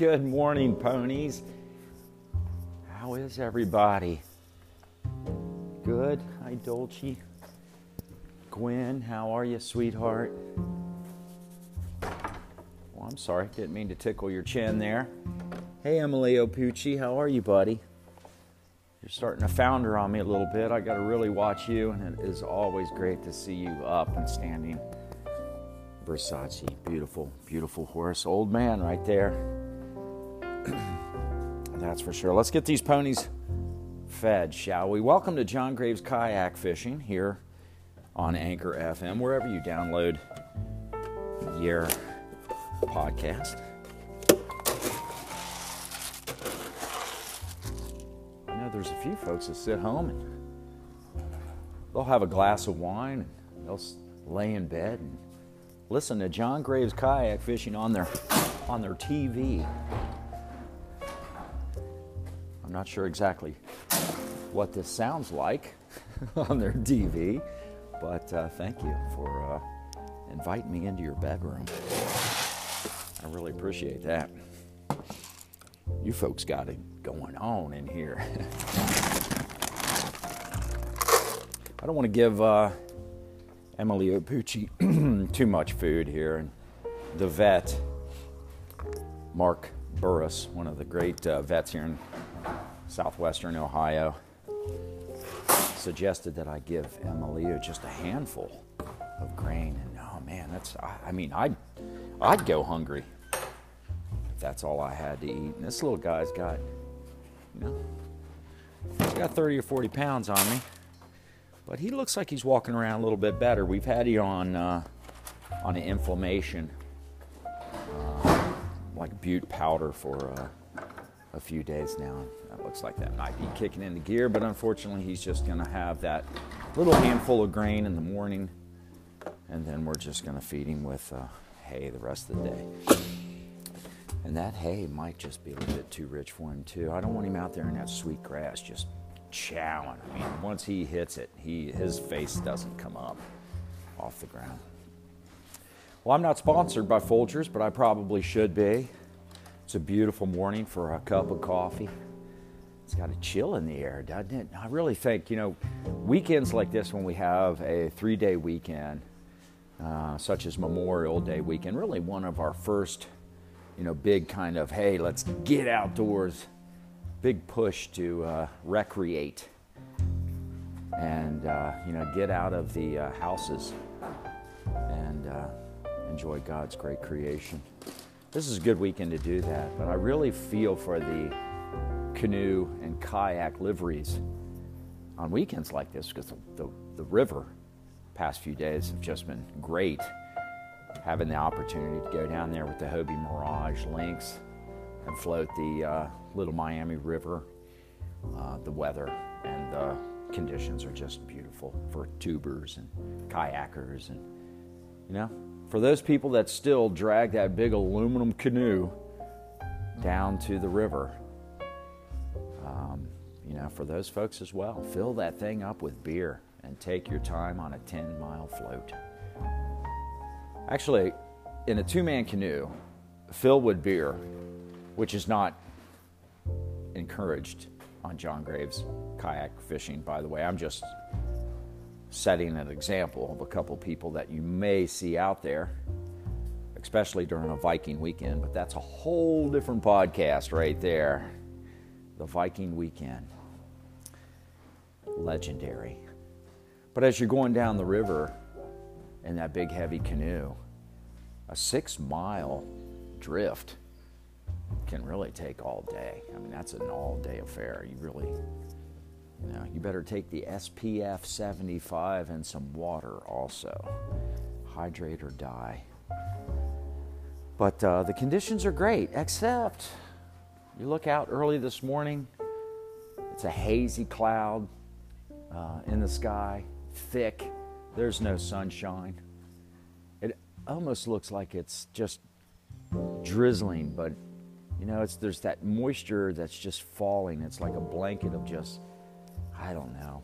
Good morning, ponies. How is everybody? Good. Hi, Dolce. Gwen, how are you, sweetheart? Well, I'm sorry, didn't mean to tickle your chin there. Hey, Emily Opucci, how are you, buddy? You're starting to founder on me a little bit. I got to really watch you, and it is always great to see you up and standing. Versace, beautiful, beautiful horse. Old man right there. That's for sure. Let's get these ponies fed, shall we? Welcome to John Graves Kayak Fishing here on Anchor FM, wherever you download your podcast. I know there's a few folks that sit home and they'll have a glass of wine and they'll lay in bed and listen to John Graves kayak fishing on their on their TV. I'm not sure exactly what this sounds like on their TV, but uh, thank you for uh, inviting me into your bedroom. I really appreciate that. You folks got it going on in here. I don't want to give uh, Emily Opucci too much food here. And the vet, Mark Burris, one of the great uh, vets here in southwestern Ohio, suggested that I give Emily just a handful of grain. And oh man, that's, I, I mean, I'd, I'd go hungry if that's all I had to eat. And this little guy's got, you know, he's got 30 or 40 pounds on me. But he looks like he's walking around a little bit better. We've had you on, uh, on an inflammation, uh, like bute powder for uh, a few days now. That looks like that might be kicking into gear, but unfortunately, he's just going to have that little handful of grain in the morning, and then we're just going to feed him with uh, hay the rest of the day. And that hay might just be a little bit too rich for him, too. I don't want him out there in that sweet grass just chowing. I mean, once he hits it, he his face doesn't come up off the ground. Well, I'm not sponsored by Folgers, but I probably should be. It's a beautiful morning for a cup of coffee. It's got a chill in the air, doesn't it? I really think, you know, weekends like this when we have a three day weekend, uh, such as Memorial Day weekend, really one of our first, you know, big kind of, hey, let's get outdoors, big push to uh, recreate and, uh, you know, get out of the uh, houses and uh, enjoy God's great creation. This is a good weekend to do that, but I really feel for the canoe and kayak liveries on weekends like this because the, the, the, river past few days have just been great having the opportunity to go down there with the Hobie Mirage Lynx and float the uh, little Miami River. Uh, the weather and the conditions are just beautiful for tubers and kayakers and you know for those people that still drag that big aluminum canoe down to the river um, you know, for those folks as well, fill that thing up with beer and take your time on a 10 mile float. Actually, in a two man canoe, fill with beer, which is not encouraged on John Graves kayak fishing, by the way. I'm just setting an example of a couple people that you may see out there, especially during a Viking weekend, but that's a whole different podcast right there the Viking weekend. Legendary. But as you're going down the river in that big heavy canoe, a six mile drift can really take all day. I mean, that's an all day affair. You really, you know, you better take the SPF 75 and some water also. Hydrate or die. But uh, the conditions are great, except you look out early this morning, it's a hazy cloud uh, in the sky, thick. There's no sunshine. It almost looks like it's just drizzling, but you know, it's there's that moisture that's just falling. It's like a blanket of just, I don't know,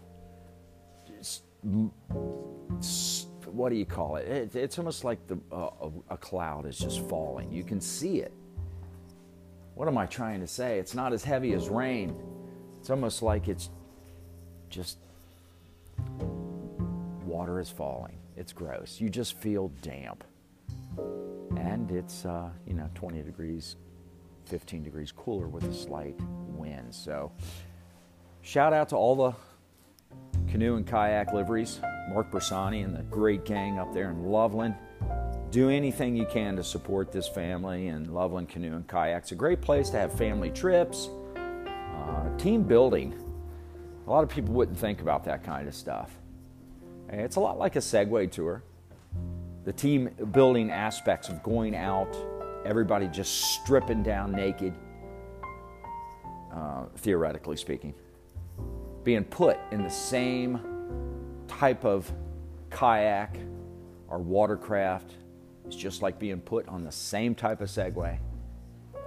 what do you call it? it it's almost like the uh, a cloud is just falling. You can see it what am I trying to say? It's not as heavy as rain. It's almost like it's just water is falling. It's gross. You just feel damp. And it's, uh, you know, 20 degrees, 15 degrees cooler with a slight wind. So, shout out to all the canoe and kayak liveries, Mark Bersani and the great gang up there in Loveland. Do anything you can to support this family and Loveland Canoe and Kayak. It's a great place to have family trips, uh, team building. A lot of people wouldn't think about that kind of stuff. It's a lot like a Segway tour. The team building aspects of going out, everybody just stripping down naked, uh, theoretically speaking, being put in the same type of kayak or watercraft. It's just like being put on the same type of Segway.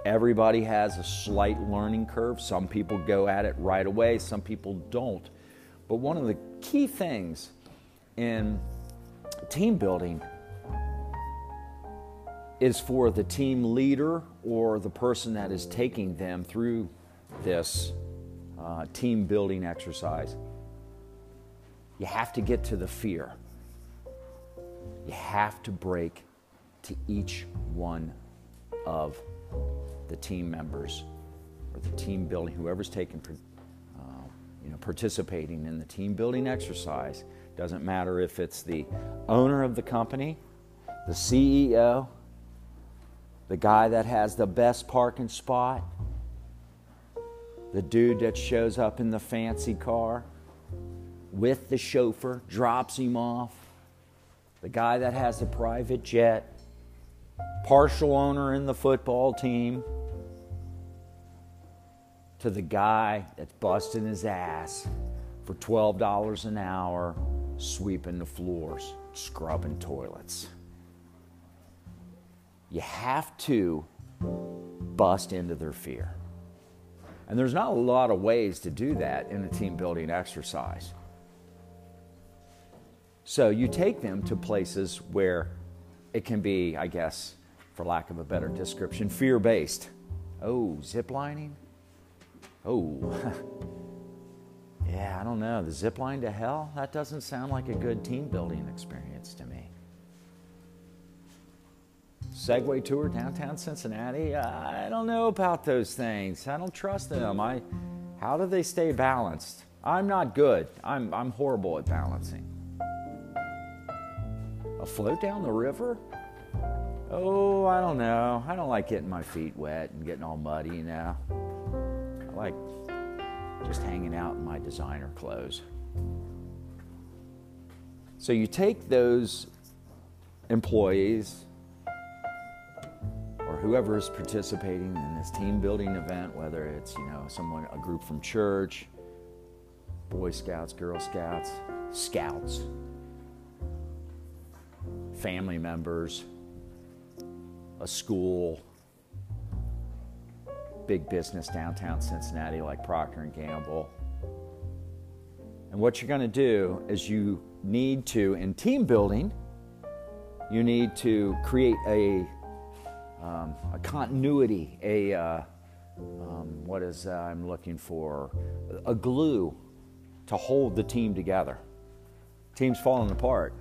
Everybody has a slight learning curve. Some people go at it right away, some people don't. But one of the key things in team building is for the team leader or the person that is taking them through this uh, team building exercise. You have to get to the fear. You have to break to each one of the team members or the team building, whoever's taking, uh, you know, participating in the team building exercise. Doesn't matter if it's the owner of the company, the CEO, the guy that has the best parking spot, the dude that shows up in the fancy car with the chauffeur, drops him off, the guy that has the private jet, partial owner in the football team, to the guy that's busting his ass for $12 an hour sweeping the floors, scrubbing toilets. You have to bust into their fear. And there's not a lot of ways to do that in a team building exercise. So you take them to places where it can be, I guess, for lack of a better description, fear based. Oh, ziplining? Oh, Yeah, I don't know. The zip line to hell? That doesn't sound like a good team building experience to me. Segway tour downtown Cincinnati? Uh, I don't know about those things. I don't trust them. I, how do they stay balanced? I'm not good. I'm, I'm horrible at balancing. A float down the river? Oh, I don't know. I don't like getting my feet wet and getting all muddy, you know. I like just hanging out in my designer clothes. So you take those employees or whoever is participating in this team building event, whether it's, you know, someone a group from church, Boy Scouts, Girl Scouts, Scouts, family members, a school, big business downtown Cincinnati like Procter and Gamble. And what you're going to do is you need to, in team building, you need to create a, um, a continuity, a uh, um, what is uh, I'm looking for, a glue to hold the team together. Team's falling apart,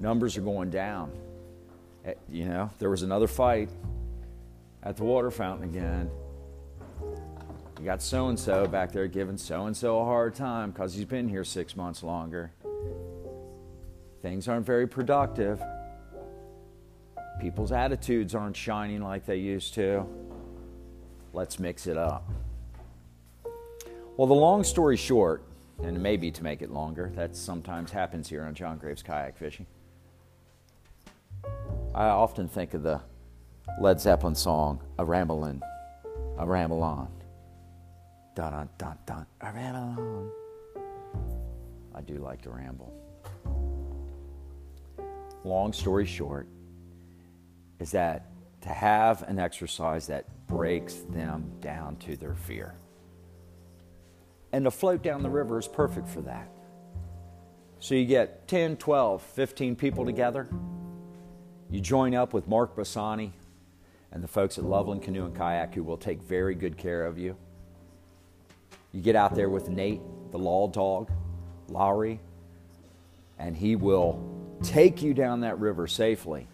numbers are going down. Eh, you know, there was another fight at the water fountain again you got so and so back there giving so and so a hard time because he's been here six months longer. Things aren't very productive. People's attitudes aren't shining like they used to. Let's mix it up. Well, the long story short, and maybe to make it longer, that sometimes happens here on John Graves Kayak Fishing. I often think of the Led Zeppelin song, A Ramblin', A Ramble On. Dun dun dun dun. I ran along. I do like to ramble. Long story short, is that to have an exercise that breaks them down to their fear. And to float down the river is perfect for that. So you get 10, 12, 15 people together. You join up with Mark Bassani, and the folks at Loveland Canoe and Kayak who will take very good care of you. You get out there with Nate, the law dog, Lowry, and he will take you down that river safely.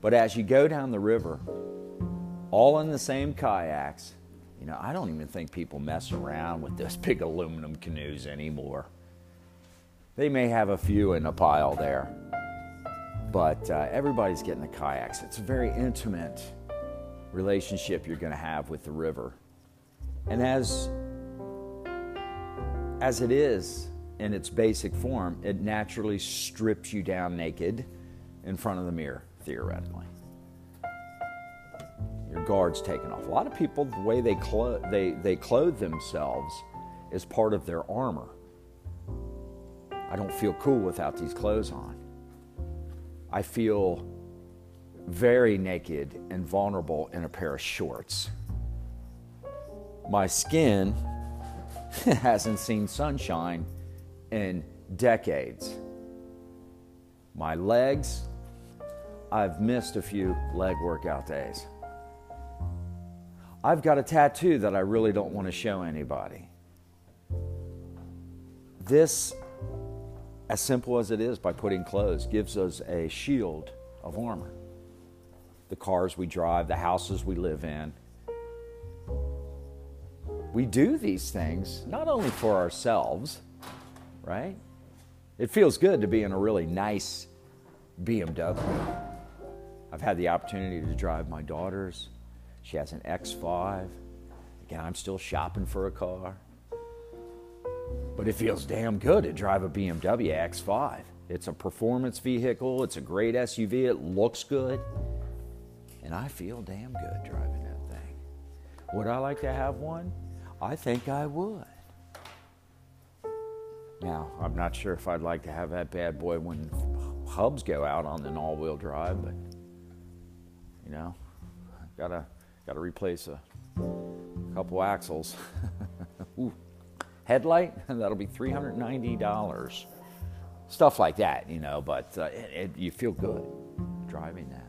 But as you go down the river, all in the same kayaks, you know, I don't even think people mess around with those big aluminum canoes anymore. They may have a few in a pile there, but uh, everybody's getting the kayaks. It's a very intimate relationship you're going to have with the river. And as as it is in its basic form, it naturally strips you down naked in front of the mirror, theoretically. Your guard's taken off. A lot of people, the way they, clo- they, they clothe themselves is part of their armor. I don't feel cool without these clothes on. I feel very naked and vulnerable in a pair of shorts. My skin hasn't seen sunshine in decades. My legs, I've missed a few leg workout days. I've got a tattoo that I really don't want to show anybody. This, as simple as it is by putting clothes, gives us a shield of armor. The cars we drive, the houses we live in, we do these things not only for ourselves, right? It feels good to be in a really nice BMW. I've had the opportunity to drive my daughter's. She has an X5. Again, I'm still shopping for a car. But it feels damn good to drive a BMW X5. It's a performance vehicle, it's a great SUV, it looks good. And I feel damn good driving that thing. Would I like to have one? I think I would. Now, I'm not sure if I'd like to have that bad boy when hubs go out on an all-wheel drive, but you know, gotta gotta replace a couple axles. Headlight, that'll be three hundred ninety dollars. Stuff like that, you know. But uh, it, it, you feel good driving that.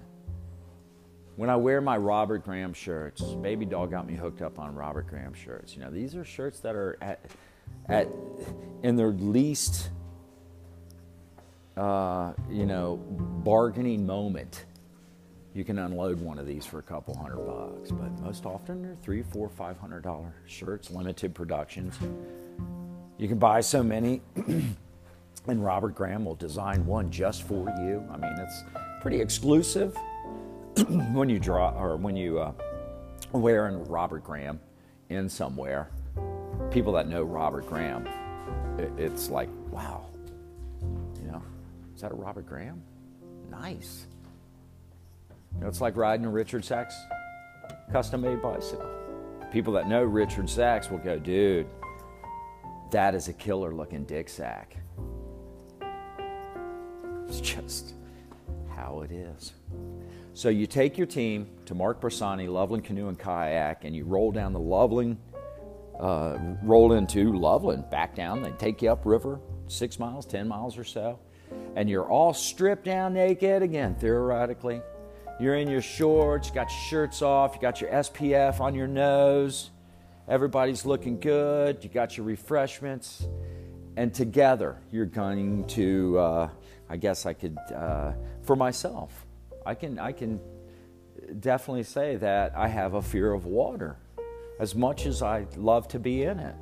When I wear my Robert Graham shirts, Baby Doll got me hooked up on Robert Graham shirts. You know, these are shirts that are at, at in their least, uh, you know, bargaining moment. You can unload one of these for a couple hundred bucks, but most often they're three, four, five hundred dollar shirts, limited productions. You can buy so many, and Robert Graham will design one just for you. I mean, it's pretty exclusive when you draw or when you uh, wearing Robert Graham in somewhere, people that know Robert Graham, it's like, wow, you know, is that a Robert Graham? Nice. You know, it's like riding a Richard Sachs custom made bicycle. People that know Richard Sachs will go, dude, that is a killer looking dick sack. It's just how it is. So you take your team to Mark Bersani, Loveland Canoe and Kayak, and you roll down the Loveland, uh, roll into Loveland, back down. They take you upriver, six miles, 10 miles or so, and you're all stripped down naked again, theoretically. You're in your shorts, you got your shirts off, you got your SPF on your nose, everybody's looking good, you got your refreshments, and together you're going to, uh, I guess I could, uh, for myself, I can, I can definitely say that I have a fear of water. As much as I love to be in it,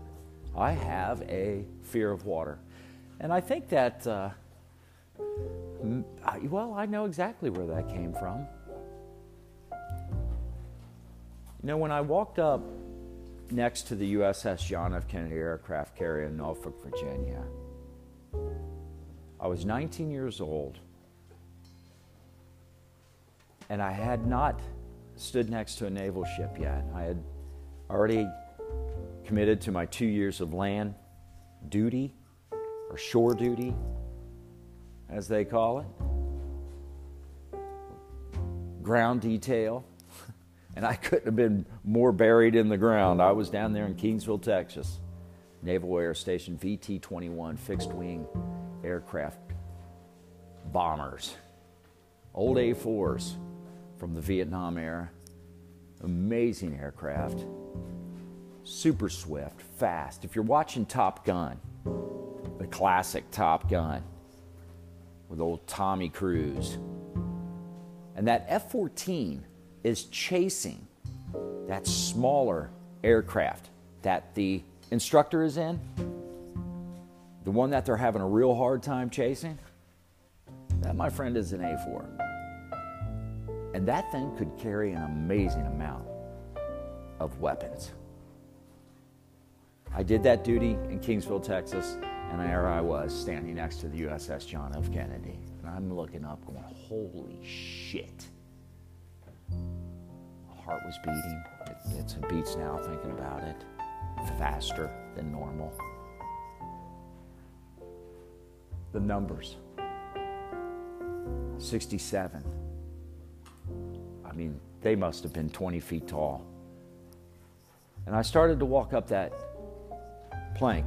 I have a fear of water. And I think that, uh, well, I know exactly where that came from. You know, when I walked up next to the USS John F. Kennedy aircraft carrier in Norfolk, Virginia, I was 19 years old and I had not stood next to a naval ship yet. I had already committed to my two years of land duty, or shore duty, as they call it, ground detail. And I couldn't have been more buried in the ground. I was down there in Kingsville, Texas, Naval Air Station VT 21 fixed wing aircraft bombers, old A4s from the Vietnam era, Amazing aircraft. Super swift, fast. If you're watching Top Gun, the classic Top Gun with old Tommy Cruise, and that F 14 is chasing that smaller aircraft that the instructor is in, the one that they're having a real hard time chasing, that, my friend, is an A4. And that thing could carry an amazing amount of weapons. I did that duty in Kingsville, Texas, and there I was standing next to the USS John F. Kennedy. And I'm looking up, going, holy shit. Heart was beating. It, it's, it beats now thinking about it, faster than normal. The numbers 67. I mean, they must have been 20 feet tall. And I started to walk up that plank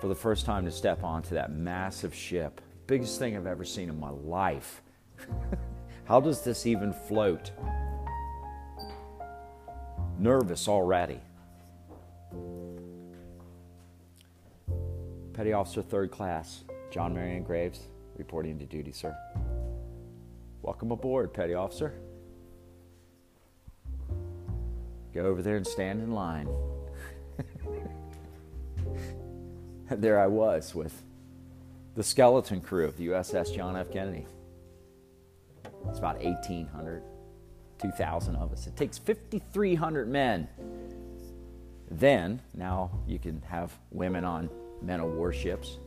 for the first time to step onto that massive ship. Biggest thing I've ever seen in my life. How does this even float? Nervous already. Petty Officer Third Class, John Marion Graves, reporting to duty, sir. Welcome aboard, Petty Officer. Go over there and stand in line. and there I was with the skeleton crew of the USS John F. Kennedy. It's about 1,800, 2,000 of us. It takes 5,300 men. Then, now you can have women on men of war ships.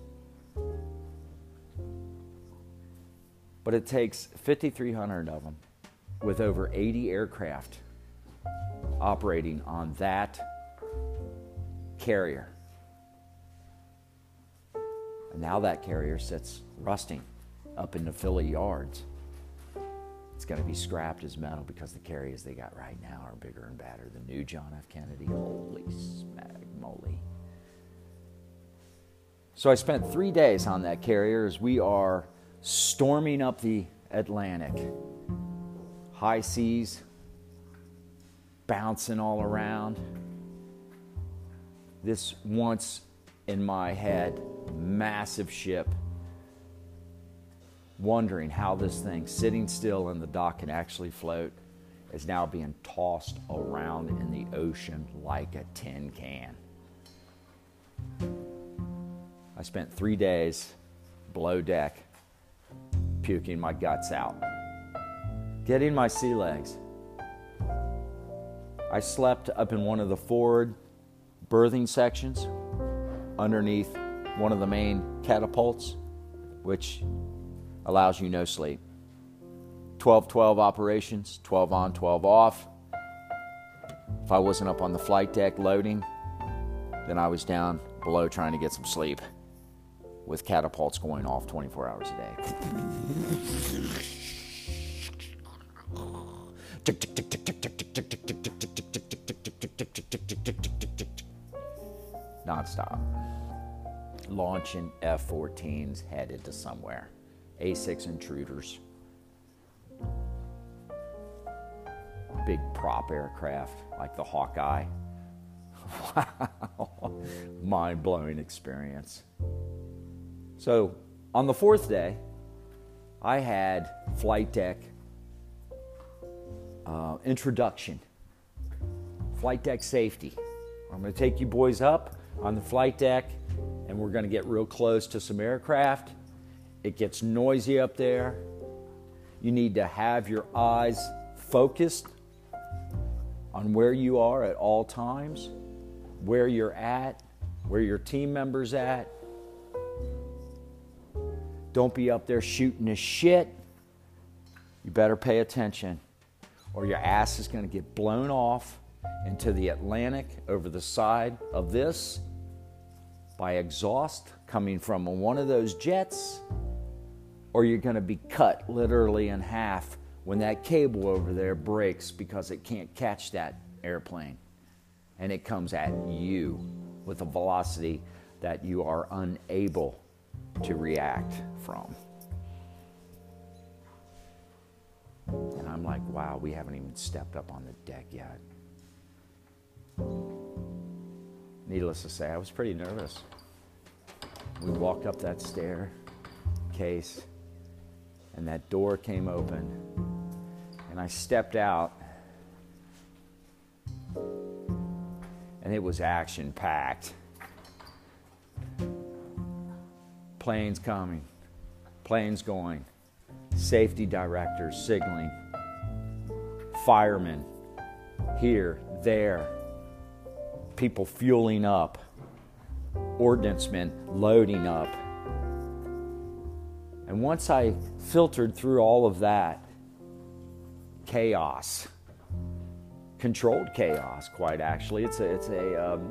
But it takes 5,300 of them with over 80 aircraft operating on that carrier. And now that carrier sits rusting up in the Philly yards. It's going to be scrapped as metal because the carriers they got right now are bigger and badder. The new John F. Kennedy, holy smag moly. So I spent three days on that carrier as we are storming up the Atlantic. High seas, bouncing all around. This once in my head massive ship, wondering how this thing, sitting still in the dock, can actually float, is now being tossed around in the ocean like a tin can. I spent three days below deck, puking my guts out, getting my sea legs. I slept up in one of the forward berthing sections underneath one of the main catapults, which allows you no sleep. 12 12 operations, 12 on, 12 off. If I wasn't up on the flight deck loading, then I was down below trying to get some sleep with catapults going off 24 hours a day. Nonstop. Launching F 14s headed to somewhere. A 6 intruders. Big prop aircraft like the Hawkeye. Wow. Mind blowing experience. So on the fourth day, I had flight deck uh, introduction, flight deck safety. I'm going to take you boys up on the flight deck and we're going to get real close to some aircraft. It gets noisy up there. You need to have your eyes focused on where you are at all times, where you're at, where your team members at, don't be up there shooting the shit. You better pay attention, or your ass is going to get blown off into the Atlantic over the side of this by exhaust coming from one of those jets, or you're going to be cut literally in half when that cable over there breaks because it can't catch that airplane and it comes at you with a velocity that you are unable to react from. And I'm like, wow, we haven't even stepped up on the deck yet. Needless to say, I was pretty nervous. We walked up that staircase, and that door came open, and I stepped out, and it was action packed. Planes coming, planes going, safety directors signaling, firemen here, there, people fueling up, ordnance men loading up. And once I filtered through all of that, chaos, controlled chaos, quite actually. It's a, it's a, um,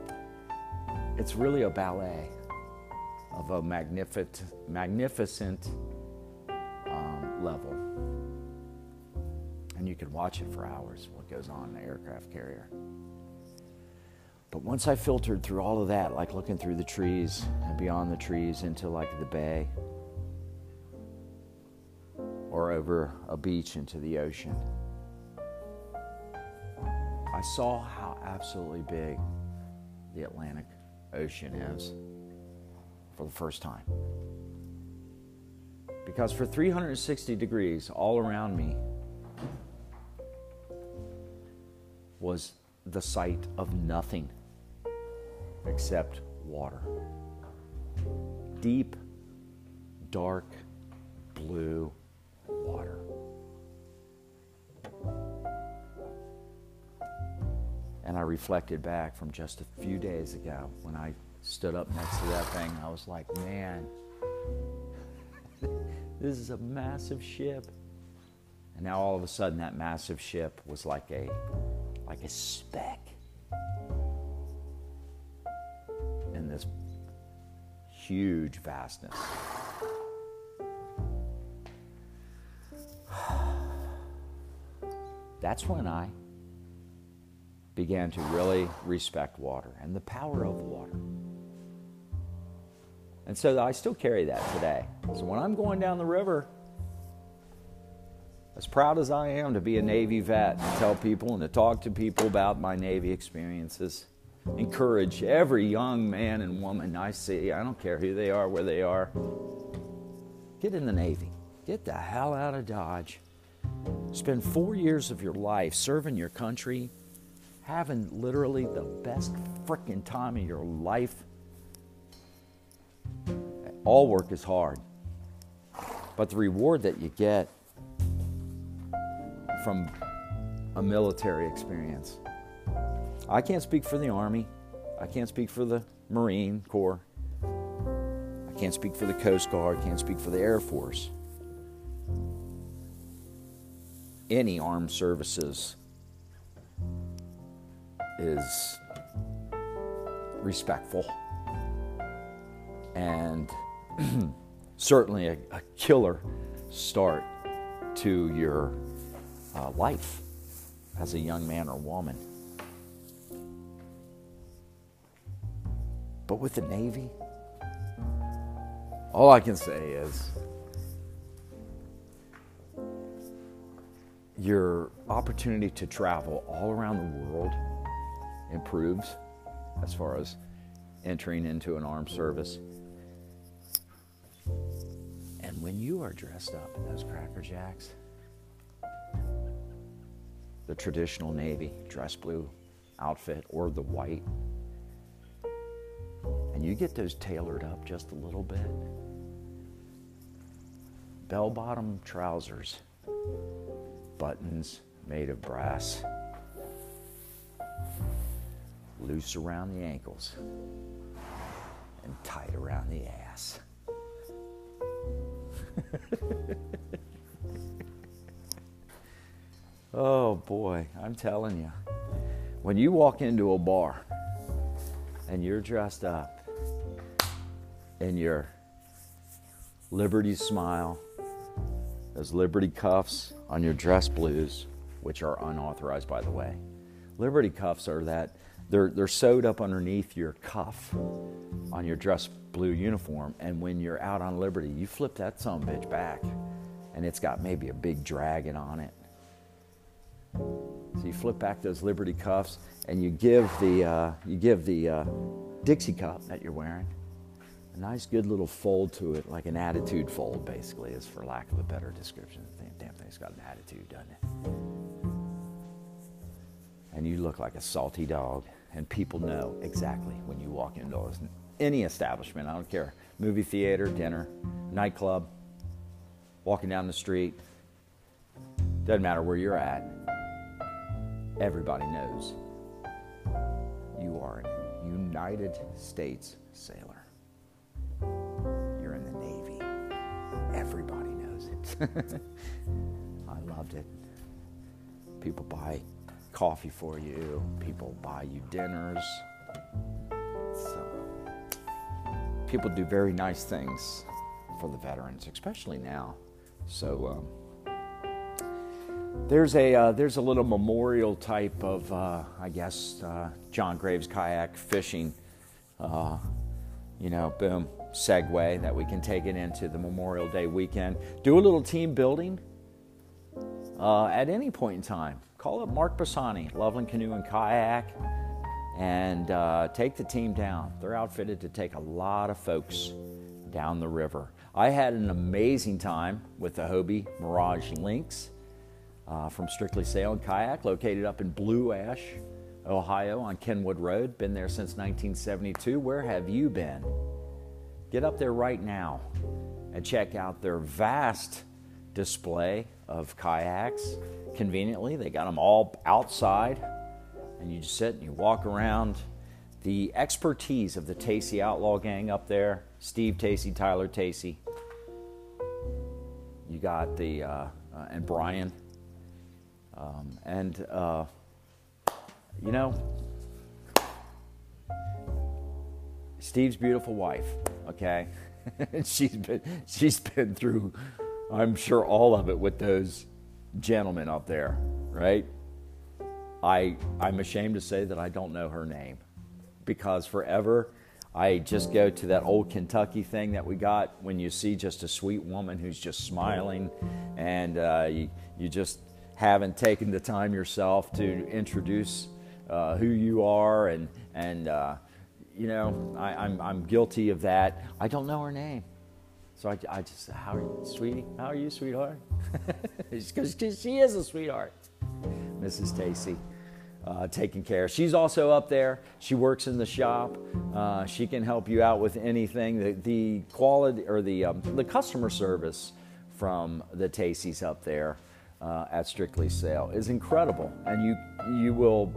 it's really a ballet of a magnificent, magnificent um, level. And you can watch it for hours, what goes on in the aircraft carrier. But once I filtered through all of that, like looking through the trees and beyond the trees into like the bay or over a beach into the ocean, I saw how absolutely big the Atlantic Ocean is for the first time. Because for 360 degrees all around me was the sight of nothing except water. Deep, dark, blue And I reflected back from just a few days ago when I stood up next to that thing. I was like, man, this is a massive ship. And now all of a sudden that massive ship was like a like a speck in this huge vastness. That's when I began to really respect water and the power of water. And so I still carry that today. So when I'm going down the river, as proud as I am to be a Navy vet and tell people and to talk to people about my Navy experiences, encourage every young man and woman I see, I don't care who they are, where they are, get in the Navy. Get the hell out of Dodge. Spend four years of your life serving your country, having literally the best freaking time of your life. All work is hard, but the reward that you get from a military experience. I can't speak for the Army. I can't speak for the Marine Corps. I can't speak for the Coast Guard. I can't speak for the Air Force. Any armed services is respectful and certainly a, a killer start to your uh, life as a young man or woman. But with the Navy, all I can say is your opportunity to travel all around the world improves as far as entering into an armed service. And when you are dressed up in those Cracker Jacks, the traditional Navy dress blue outfit or the white, and you get those tailored up just a little bit, bell bottom trousers, buttons made of brass, loose around the ankles, and tight around the ass. Oh boy, I'm telling you. When you walk into a bar and you're dressed up in your Liberty smile, those Liberty cuffs on your dress blues, which are unauthorized by the way. Liberty cuffs are that they're, they're sewed up underneath your cuff on your dress blue uniform, and when you're out on Liberty, you flip that some bitch back, and it's got maybe a big dragon on it So you flip back those Liberty cuffs and you give the, uh, you give the uh, Dixie cup that you're wearing a nice, good little fold to it, like an attitude fold, basically, is for lack of a better description. Damn thing's got an attitude, doesn't it? And you look like a salty dog, and people know exactly when you walk into any establishment. I don't care movie theater, dinner, nightclub, walking down the street. Doesn't matter where you're at. Everybody knows you are a United States sailor. You're in the Navy. Everybody knows it. I loved it. People buy coffee for you, people buy you dinners. So, people do very nice things for the veterans, especially now. So, um, there's a uh, there's a little memorial type of uh, I guess uh, John Graves kayak fishing, uh, you know, boom segue that we can take it into the Memorial Day weekend. Do a little team building uh, at any point in time. Call up Mark Bassani, Loveland Canoe and Kayak, and uh, take the team down. They're outfitted to take a lot of folks down the river. I had an amazing time with the Hobie Mirage Lynx uh, from Strictly Sail and Kayak, located up in Blue Ash, Ohio on Kenwood Road. Been there since 1972. Where have you been? Get up there right now and check out their vast display of kayaks. Conveniently, they got them all outside, and you just sit and you walk around. The expertise of the Tacey Outlaw Gang up there Steve Tacey, Tyler Tacey. You got the, uh, uh, and Brian. Um, and, uh, you know, Steve's beautiful wife, okay? she's been she's been through I'm sure all of it with those gentlemen up there, right? I I'm ashamed to say that I don't know her name because forever I just go to that old Kentucky thing that we got when you see just a sweet woman who's just smiling and uh, you, you just haven't taken the time yourself to introduce uh, who you are and and uh, you know, I, I'm, I'm guilty of that. I don't know her name. So I, I just, how are you, sweetie? How are you, sweetheart? Because she is a sweetheart, Mrs. Tacey. Uh, taking care. She's also up there. She works in the shop. Uh, she can help you out with anything. The, the quality or the um, the customer service from the Tacey's up there uh, at Strictly Sail is incredible, and you you will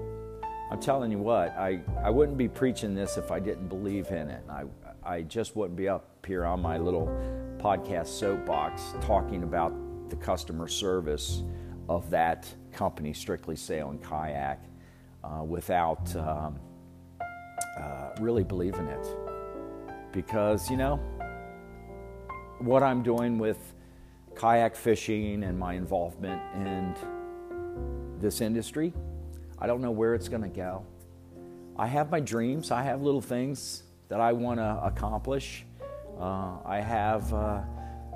I'm telling you what, I, I wouldn't be preaching this if I didn't believe in it. I, I just wouldn't be up here on my little podcast soapbox talking about the customer service of that company, Strictly Sail and Kayak, uh, without um, uh, really believing it. Because, you know, what I'm doing with kayak fishing and my involvement in this industry I don't know where it's going to go. I have my dreams. I have little things that I want to accomplish. Uh, I have, uh,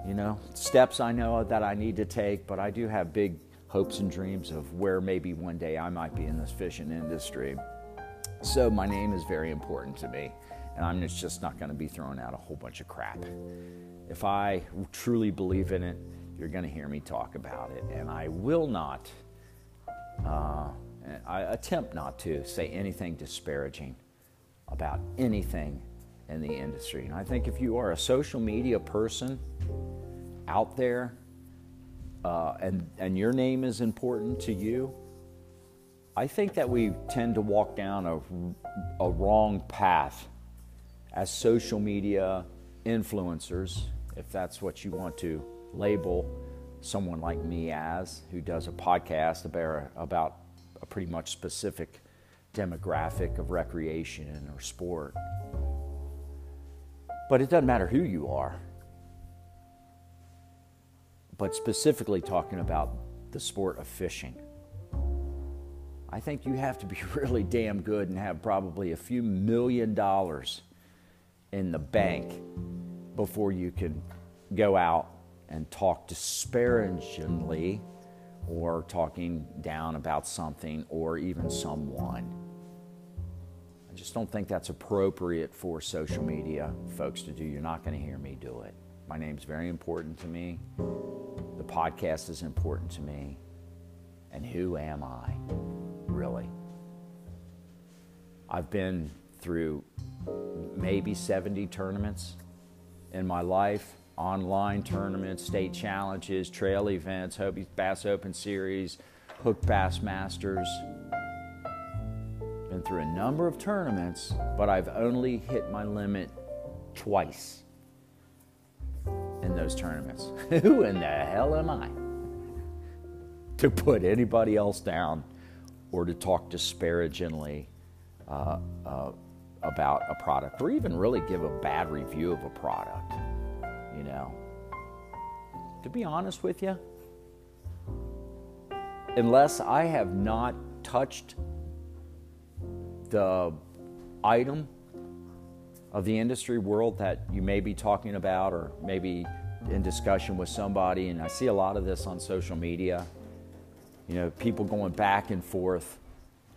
you know, steps I know that I need to take, but I do have big hopes and dreams of where maybe one day I might be in this fishing industry. So my name is very important to me, and I'm just not going to be throwing out a whole bunch of crap. If I truly believe in it, you're going to hear me talk about it, and I will not. Uh, I attempt not to say anything disparaging about anything in the industry. And I think if you are a social media person out there uh, and, and your name is important to you, I think that we tend to walk down a, a wrong path as social media influencers, if that's what you want to label someone like me as, who does a podcast about, about a pretty much specific demographic of recreation or sport. But it doesn't matter who you are. But specifically talking about the sport of fishing. I think you have to be really damn good and have probably a few million dollars in the bank before you can go out and talk disparagingly or talking down about something or even someone. Just don't think that's appropriate for social media folks to do. You're not going to hear me do it. My name's very important to me. The podcast is important to me. And who am I, really? I've been through maybe 70 tournaments in my life online tournaments, state challenges, trail events, Hobie Bass Open Series, Hook Bass Masters. Been through a number of tournaments, but I've only hit my limit twice in those tournaments. Who in the hell am I to put anybody else down or to talk disparagingly uh, uh, about a product or even really give a bad review of a product? you know. To be honest with you, unless I have not touched the item of the industry world that you may be talking about or maybe in discussion with somebody, and I see a lot of this on social media. You know, people going back and forth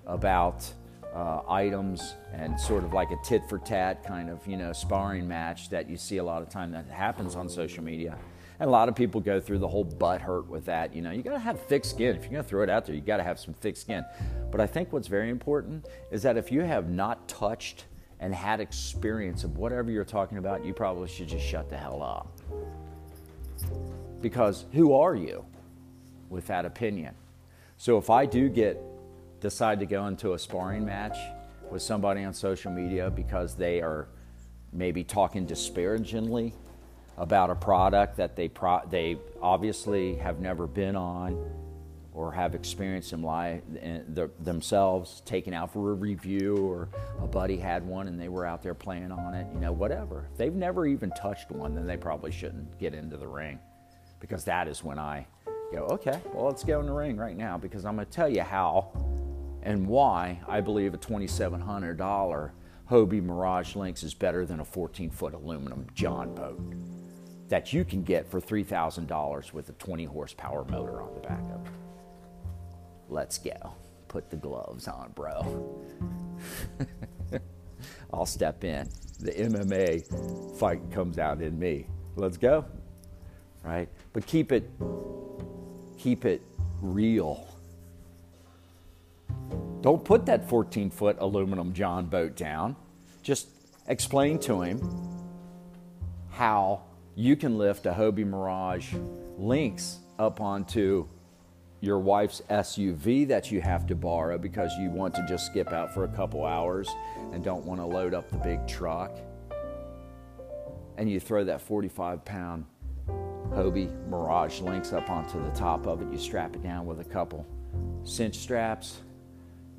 about uh, items and sort of like a tit for tat kind of you know sparring match that you see a lot of time that happens on social media and a lot of people go through the whole butt hurt with that you know you got to have thick skin. If you're going to throw it out there you got to have some thick skin. But i think what's very important is that if you have not touched and had experience of whatever you're talking about you probably should just shut the hell up. Because who are you with that opinion? So if i do get decide to go into a sparring match with somebody on social media because they are maybe talking disparagingly about a product that they pro- they obviously have never been on or have experienced them live, themselves taken out for a review or a buddy had one and they were out there playing on it you know whatever. If they've never even touched one then they probably shouldn't get into the ring because that is when i go okay well let's go in the ring right now because i'm going to tell you how and why I believe a $2,700 Hobie Mirage Lynx is better than a 14 foot aluminum John boat that you can get for $3,000 with a 20 horsepower motor on the back of it. Let's go. Put the gloves on, bro. I'll step in. The MMA fight comes out in me. Let's go. Right? But keep it keep it real don't put that 14 foot aluminum John boat down. Just explain to him how you can lift a Hobie Mirage Lynx up onto your wife's SUV that you have to borrow because you want to just skip out for a couple hours and don't want to load up the big truck. And you throw that 45 pound Hobie Mirage Lynx up onto the top of it. You strap it down with a couple cinch straps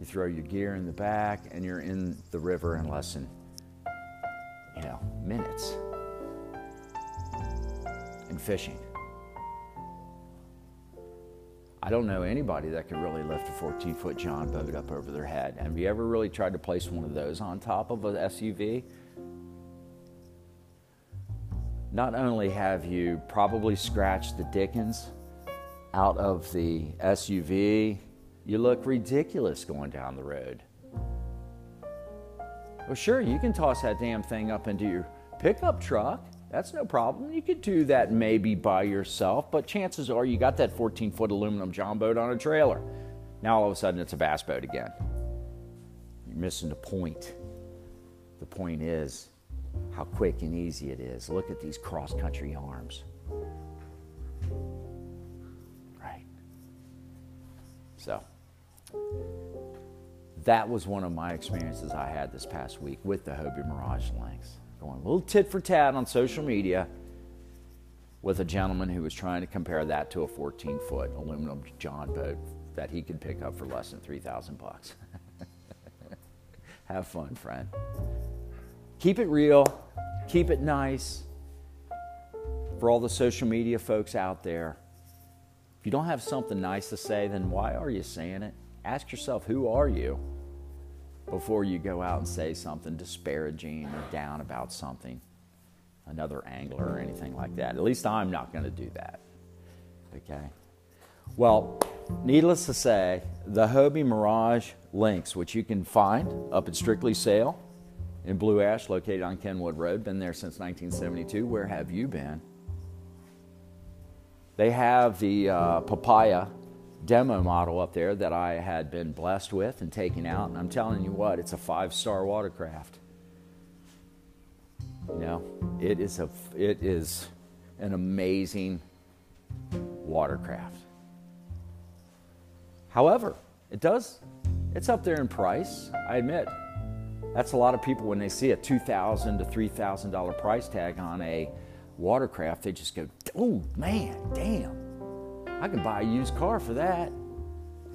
you throw your gear in the back, and you're in the river in less than, you know, minutes. And fishing. I don't know anybody that can really lift a 14 foot John boat up over their head. Have you ever really tried to place one of those on top of an SUV? Not only have you probably scratched the dickens out of the SUV, you look ridiculous going down the road. Well, sure, you can toss that damn thing up into your pickup truck. That's no problem. You could do that maybe by yourself, but chances are you got that 14 foot aluminum John boat on a trailer. Now all of a sudden it's a bass boat again. You're missing the point. The point is how quick and easy it is. Look at these cross country arms. Right. So that was one of my experiences I had this past week with the Hobie Mirage Lynx. Going a little tit for tat on social media with a gentleman who was trying to compare that to a 14 foot aluminum John boat that he could pick up for less than 3,000 bucks. Have fun, friend. Keep it real, keep it nice. For all the social media folks out there, if you don't have something nice to say, then why are you saying it? ask yourself, who are you? Before you go out and say something disparaging or down about something, another angler or anything like that. At least I'm not going to do that. Okay? Well, needless to say, the Hobie Mirage Lynx, which you can find up at Strictly Sail in Blue Ash, located on Kenwood Road, been there since 1972. Where have you been? They have the uh, Papaya demo model up there that I had been blessed with and taken out, and I'm telling you what, it's a five-star watercraft. You know, it is a it is an amazing watercraft. However, it does it's up there in price. I admit. That's a lot of people when they see a two thousand to three thousand dollar price tag on a watercraft, they just go, "Oh man, damn! I could buy a used car for that."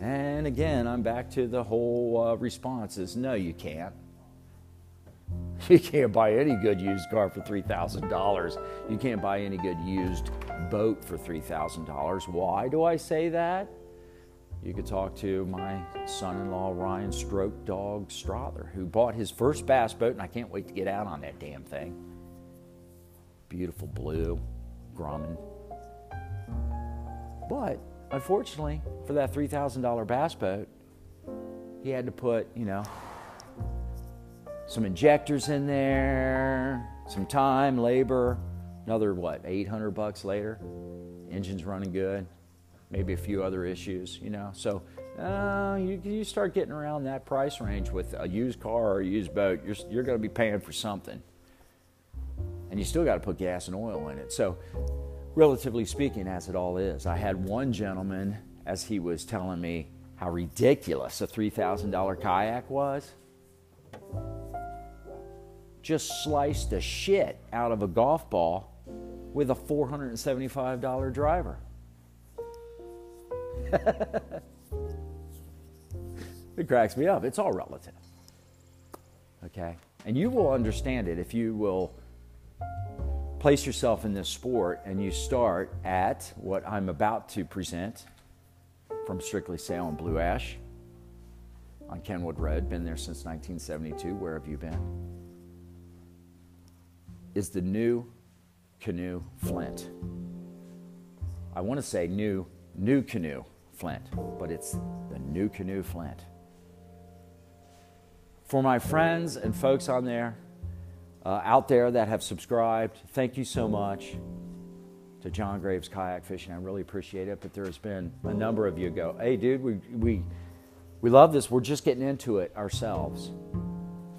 And again, I'm back to the whole uh, response: is no, you can't. You can't buy any good used car for $3,000. You can't buy any good used boat for $3,000. Why do I say that? You could talk to my son in law, Ryan Stroke Dog Strother, who bought his first bass boat, and I can't wait to get out on that damn thing. Beautiful blue, Grumman. But unfortunately, for that $3,000 bass boat, he had to put, you know, some injectors in there, some time, labor, another what, 800 bucks later. Engine's running good, maybe a few other issues, you know. So uh, you, you start getting around that price range with a used car or a used boat, you're, you're going to be paying for something. And you still got to put gas and oil in it. So, relatively speaking, as it all is, I had one gentleman, as he was telling me how ridiculous a $3,000 kayak was just sliced the shit out of a golf ball with a $475 driver. it cracks me up. It's all relative. Okay? And you will understand it if you will place yourself in this sport and you start at what I'm about to present from Strictly Sail and Blue Ash on Kenwood Road. Been there since 1972. Where have you been? is the new canoe Flint. I want to say new, NuCanoe Flint, but it's the NuCanoe Flint. For my friends and folks on there, uh, out there that have subscribed, thank you so much to John Graves Kayak Fishing. I really appreciate it. But there's been a number of you go, hey, dude, we, we, we love this. We're just getting into it ourselves.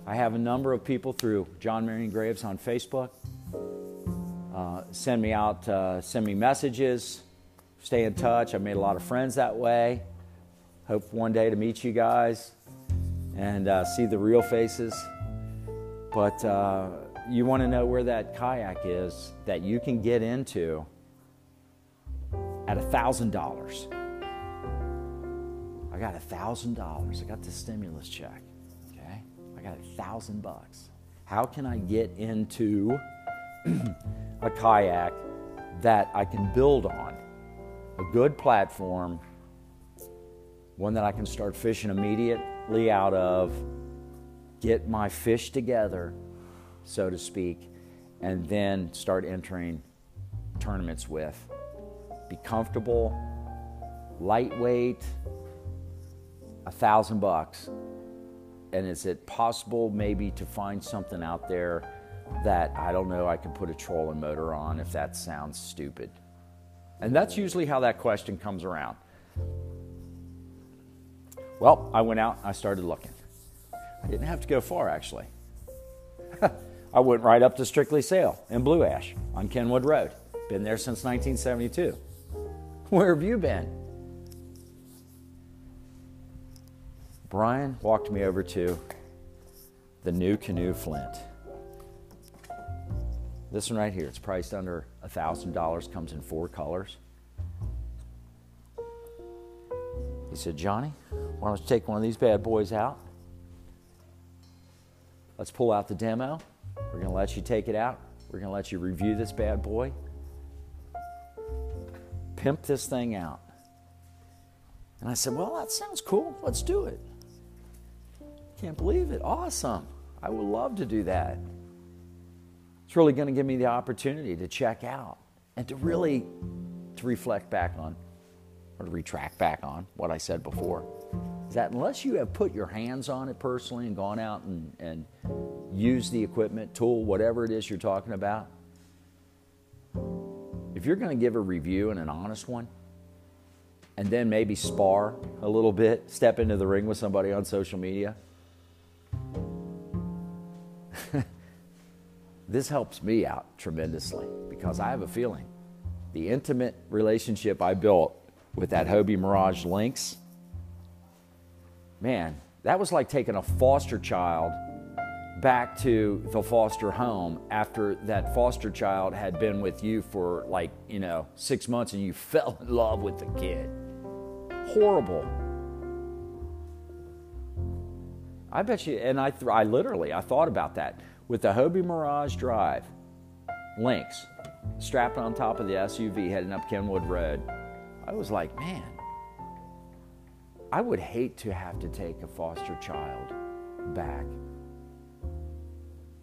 I have a number of people through John Marion Graves on Facebook. Uh, send me out, uh, send me messages, stay in touch. I've made a lot of friends that way. Hope one day to meet you guys and uh, see the real faces. But uh, you want to know where that kayak is that you can get into at $1,000. I got $1,000. I got the stimulus check Okay? I got a thousand bucks. How can I get into a kayak that I can build on? A good platform, one that I can start fishing immediately out of, get my fish together, so to speak, and then start entering tournaments with. Be comfortable, lightweight, a thousand bucks and is it possible maybe to find something out there that I don't know I can put a trolling motor on if that sounds stupid? And that's usually how that question comes around. Well, I went out, I started looking. I didn't have to go far actually. I went right up to Strictly Sail in Blue Ash on Kenwood Road. Been there since 1972. Where have you been? Brian walked me over to the NuCanoe Flint. This one right here, it's priced under $1,000, comes in four colors. He said, Johnny, why don't you take one of these bad boys out? Let's pull out the demo. We're going to let you take it out. We're going to let you review this bad boy. Pimp this thing out. And I said, Well, that sounds cool. Let's do it. Can't believe it. Awesome. I would love to do that. It's really going to give me the opportunity to check out and to really to reflect back on or to retract back on what I said before, is that unless you have put your hands on it personally and gone out and, and used the equipment, tool, whatever it is you're talking about, if you're going to give a review and an honest one, and then maybe spar a little bit, step into the ring with somebody on social media, this helps me out tremendously because I have a feeling the intimate relationship I built with that Hobie Mirage Lynx, man, that was like taking a foster child back to the foster home after that foster child had been with you for like, you know, six months and you fell in love with the kid. Horrible. I bet you, and I, I literally, I thought about that with the Hobie Mirage Drive, Lynx, strapped on top of the SUV heading up Kenwood Road. I was like, man, I would hate to have to take a foster child back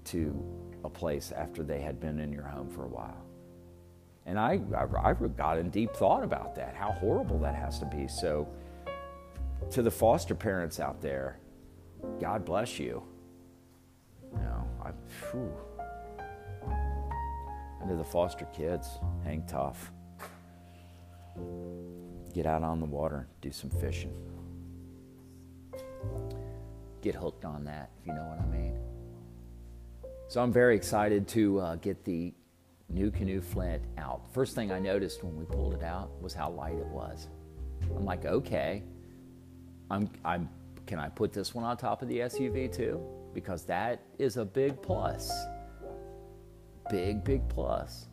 to a place after they had been in your home for a while. And I, I, I got in deep thought about that, how horrible that has to be. So, to the foster parents out there, God bless you. You know, I, whew. And to the foster kids, hang tough. Get out on the water, do some fishing. Get hooked on that, if you know what I mean. So I'm very excited to uh, get the NuCanoe Flint out. First thing I noticed when we pulled it out was how light it was. I'm like, okay, I'm, I'm, can I put this one on top of the SUV too? Because that is a big plus. Big, big plus.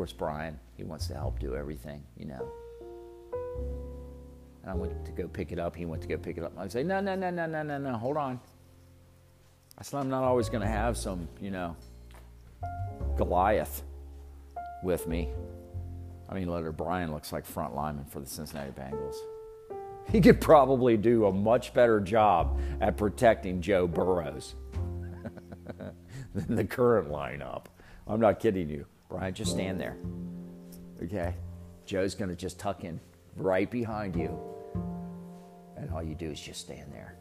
Course, Brian, he wants to help do everything, you know. And I went to go pick it up. He went to go pick it up. I say, no, no, no, no, no, no, no, hold on. I said, I'm not always going to have some, you know, Goliath with me. I mean, letter Brian looks like front lineman for the Cincinnati Bengals. He could probably do a much better job at protecting Joe Burrows than the current lineup. I'm not kidding you. Brian, just stand there. Okay? Joe's going to just tuck in right behind you. And all you do is just stand there.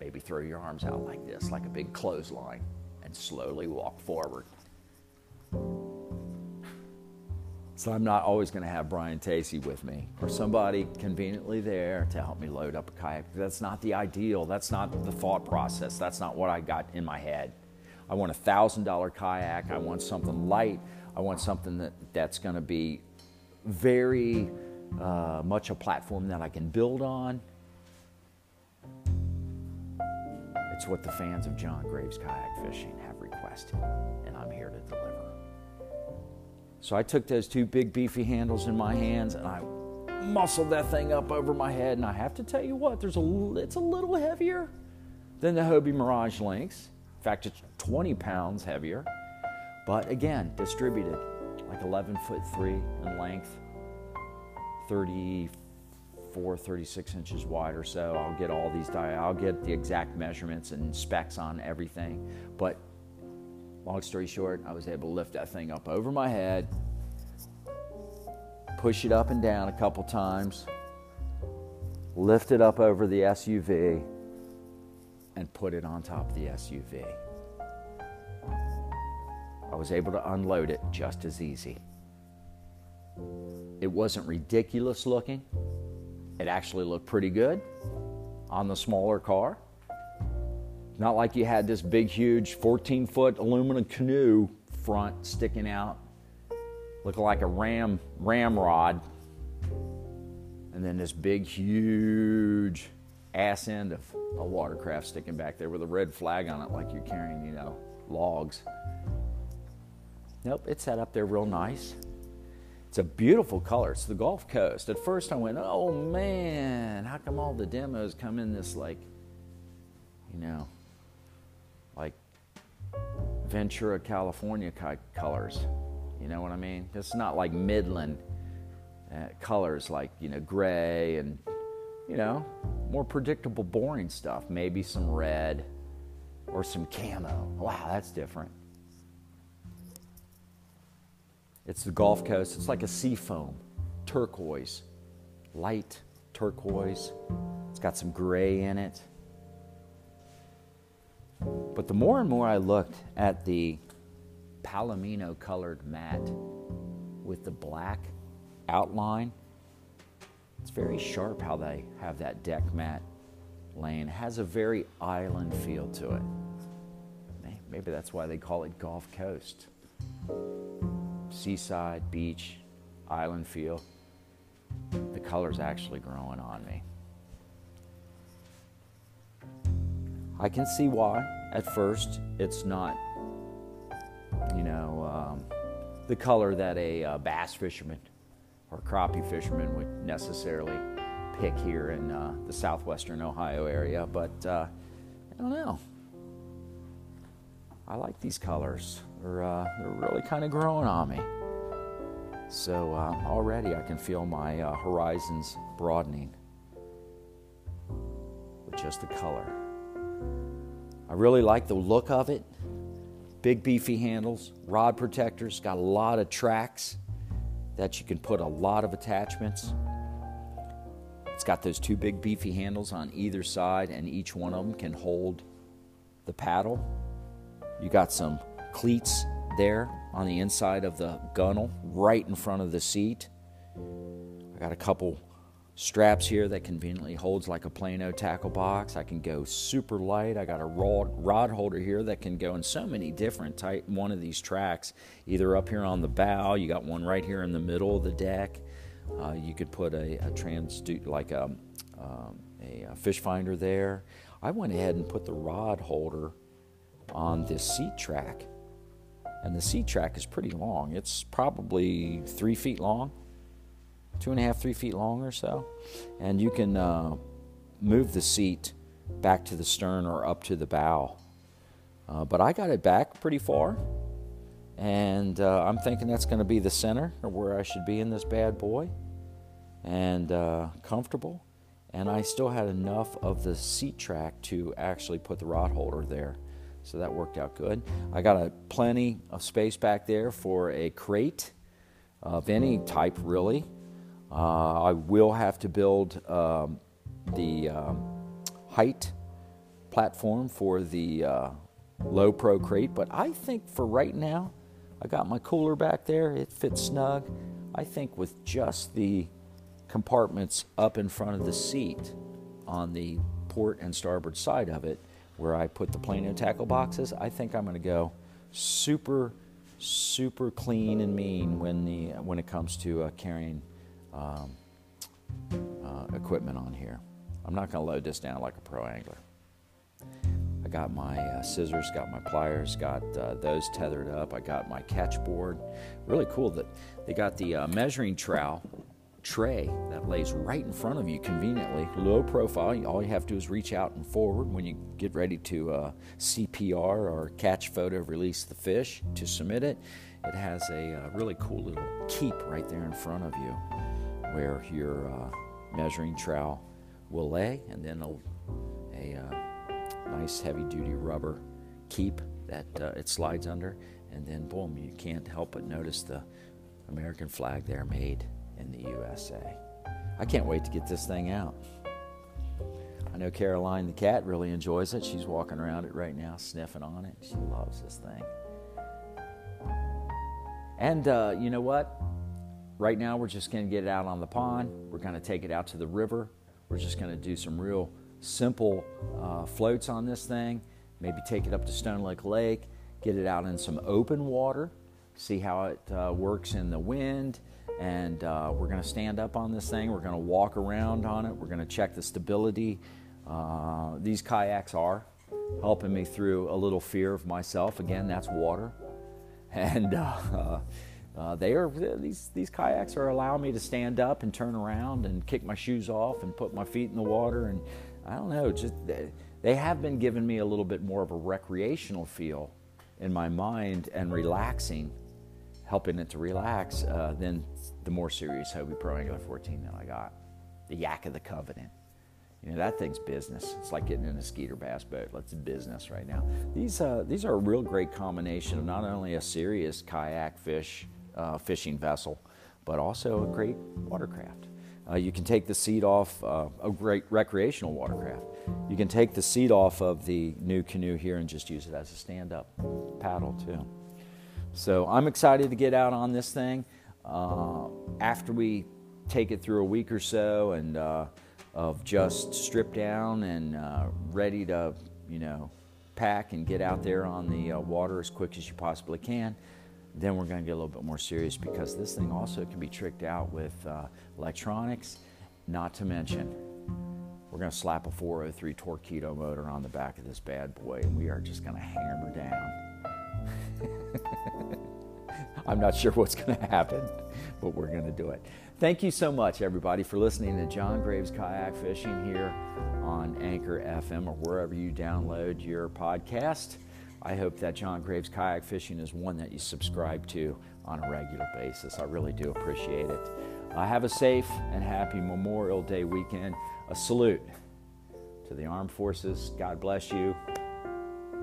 Maybe throw your arms out like this, like a big clothesline, and slowly walk forward. So I'm not always going to have Brian Tacey with me or somebody conveniently there to help me load up a kayak. That's not the ideal. That's not the thought process. That's not what I got in my head. I want a thousand dollar kayak. I want something light. I want something that, that's going to be very uh, much a platform that I can build on. It's what the fans of John Graves kayak fishing have requested, and I'm here to deliver. So I took those two big beefy handles in my hands and I muscled that thing up over my head. And I have to tell you what, there's a it's a little heavier than the Hobie Mirage Lynx. In fact, it's 20 pounds heavier. But again, distributed like 11 foot 3 in length, 34, 36 inches wide or so. I'll get all these, I'll get the exact measurements and specs on everything. But long story short, I was able to lift that thing up over my head, push it up and down a couple times, lift it up over the SUV, and put it on top of the SUV. I was able to unload it just as easy. It wasn't ridiculous looking. It actually looked pretty good on the smaller car. Not like you had this big, huge 14 foot aluminum canoe front sticking out, looking like a ram, ramrod. And then this big, huge ass end of a watercraft sticking back there with a red flag on it, like you're carrying, you know, logs. Nope, it's set up there real nice. It's a beautiful color. It's the Gulf Coast. At first, I went, oh man, how come all the demos come in this, like, you know, like Ventura, California colors? You know what I mean? It's not like Midland uh, colors, like, you know, gray and, you know, more predictable, boring stuff. Maybe some red or some camo. Wow, that's different. It's the Gulf Coast. It's like a sea foam. turquoise, light turquoise. It's got some gray in it. But the more and more I looked at the palomino colored mat with the black outline, it's very sharp how they have that deck mat laying. It has a very island feel to it. Maybe that's why they call it Gulf Coast. Seaside, beach, island feel. The color's actually growing on me. I can see why at first it's not, you know, um, the color that a uh, bass fisherman or crappie fishermen would necessarily pick here in uh, the southwestern Ohio area, but uh, I don't know. I like these colors. They're, uh, they're really kind of growing on me. So uh, already I can feel my uh, horizons broadening with just the color. I really like the look of it. Big beefy handles, rod protectors, got a lot of tracks that you can put a lot of attachments. It's got those two big beefy handles on either side, and each one of them can hold the paddle. You got some cleats there on the inside of the gunnel, right in front of the seat. I got a couple straps here that conveniently holds like a Plano tackle box. I can go super light. I got a rod, rod holder here that can go in so many different type one of these tracks, either up here on the bow. You got one right here in the middle of the deck. Uh, you could put a, a trans like a, um, a, a fish finder there. I went ahead and put the rod holder on this seat track. And the seat track is pretty long. It's probably three feet long two and a half, three feet long or so. And you can uh, move the seat back to the stern or up to the bow. Uh, but I got it back pretty far. And uh, I'm thinking that's going to be the center or where I should be in this bad boy. And uh, comfortable. And I still had enough of the seat track to actually put the rod holder there. So that worked out good. I got a plenty of space back there for a crate of any type, really. Uh, I will have to build um, the um, height platform for the uh, low pro crate, but I think for right now, I got my cooler back there. It fits snug. I think with just the compartments up in front of the seat on the port and starboard side of it, where I put the Plano tackle boxes, I think I'm going to go super, super clean and mean when the when it comes to uh, carrying um, uh, equipment on here. I'm not going to load this down like a pro angler. I got my uh, scissors, got my pliers, got uh, those tethered up. I got my catch board. Really cool that they got the uh, measuring trowel tray that lays right in front of you conveniently, low profile. All you have to do is reach out and forward when you get ready to uh, CPR or catch, photo, release the fish to submit it. It has a uh, really cool little keep right there in front of you where your uh, measuring trowel will lay, and then a, a uh, nice heavy duty rubber keep that uh, it slides under, and then boom, you can't help but notice the American flag there made in the USA. I can't wait to get this thing out. I know Caroline the cat really enjoys it. She's walking around it right now, sniffing on it. She loves this thing. And uh, you know what? Right now, we're just going to get it out on the pond. We're going to take it out to the river. We're just going to do some real simple uh, floats on this thing. Maybe take it up to Stone Lake Lake, get it out in some open water, see how it uh, works in the wind. And uh, we're going to stand up on this thing. We're going to walk around on it. We're going to check the stability. Uh, these kayaks are helping me through a little fear of myself. Again, that's water. And uh, they are these these kayaks are allowing me to stand up and turn around and kick my shoes off and put my feet in the water and I don't know just they have been giving me a little bit more of a recreational feel in my mind and relaxing, helping it to relax uh, than the more serious Hobie Pro Angler 14 that I got, the Yak of the Covenant. You know that thing's business. It's like getting in a Skeeter bass boat. That's business right now. These uh, these are a real great combination of not only a serious kayak fish uh, fishing vessel, but also a great watercraft. Uh, you can take the seat off uh, a great recreational watercraft. You can take the seat off of the NuCanoe here and just use it as a stand-up paddle too. So I'm excited to get out on this thing. Uh, after we take it through a week or so and uh, of just stripped down and uh, ready to, you know, pack and get out there on the uh, water as quick as you possibly can, then we're going to get a little bit more serious because this thing also can be tricked out with uh, electronics, not to mention we're going to slap a 403 Torqeedo motor on the back of this bad boy and we are just going to hammer down. I'm not sure what's going to happen, but we're going to do it. Thank you so much, everybody, for listening to John Graves Kayak Fishing here on Anchor FM or wherever you download your podcast. I hope that John Graves Kayak Fishing is one that you subscribe to on a regular basis. I really do appreciate it. Uh, have a safe and happy Memorial Day weekend. A salute to the armed forces. God bless you.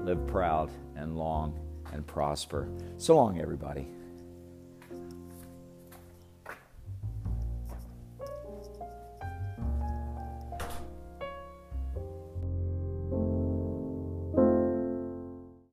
Live proud and long and prosper. So long, everybody.